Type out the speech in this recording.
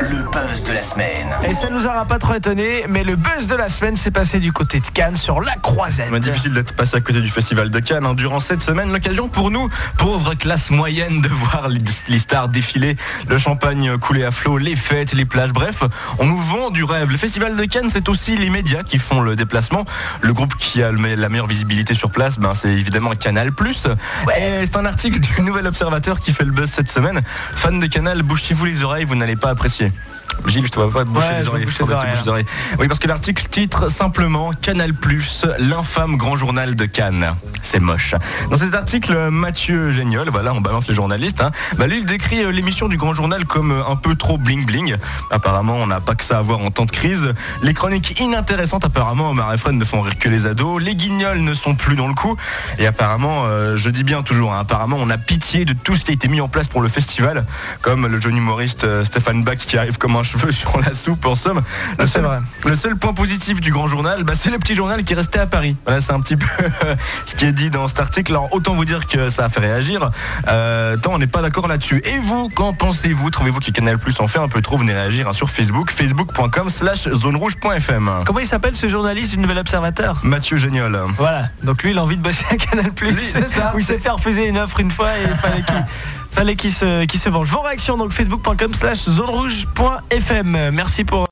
Le buzz de la semaine. Et ça nous aura pas trop étonné, mais le buzz de la semaine s'est passé du côté de Cannes sur la Croisette. Mais difficile d'être passé à côté du festival de Cannes. hein. Durant cette semaine, l'occasion pour nous, pauvres classes moyennes, de voir les, stars défiler, le champagne couler à flot, les fêtes, les plages. Bref, on nous vend du rêve. Le festival de Cannes, c'est aussi les médias qui font le déplacement. Le groupe qui a la meilleure visibilité sur place, ben, c'est évidemment Canal+. Et c'est un article du Nouvel Observateur qui fait le buzz cette semaine. Fan de Canal, bouchez-vous les oreilles, vous n'allez pas apprécier apprécié. Gilles, je te vois pas te boucher Ouais, les oreilles. bouche. Oui, parce que l'article titre simplement Canal+, l'infâme grand journal de Cannes. C'est moche. Dans cet article, Mathieu Géniol, voilà, on balance les journalistes, hein, bah, lui, il décrit euh, l'émission du grand journal comme euh, un peu trop bling-bling. Apparemment, on n'a pas que ça à voir en temps de crise. Les chroniques inintéressantes, apparemment, Omar et Fred ne font rire que les ados. Les guignols ne sont plus dans le coup. Et apparemment, euh, je dis bien toujours, hein, apparemment, on a pitié de tout ce qui a été mis en place pour le festival, comme le jeune humoriste Stéphane Bach qui arrive comme un cheveu sur la soupe, en somme. Le seul, vrai. le seul point positif du grand journal, bah, c'est le petit journal qui est resté à Paris. Voilà, c'est un petit peu ce qui est dit dans cet article. Alors, autant vous dire que ça a fait réagir, euh, tant on n'est pas d'accord là-dessus. Et vous, qu'en pensez-vous? Trouvez-vous que Canal Plus en fait un peu trop? Venez réagir hein, sur Facebook, facebook.com slash zonerouge.fm. Comment il s'appelle ce journaliste du Nouvel Observateur? Mathieu Géniol. Voilà, donc lui il a envie de bosser à Canal+. c'est ça. Où il s'est fait refuser une offre une fois et il fallait qu'il fallait qu'il se, qu'il se venge. Vos réactions donc facebook.com slash zone rouge.fm. Merci pour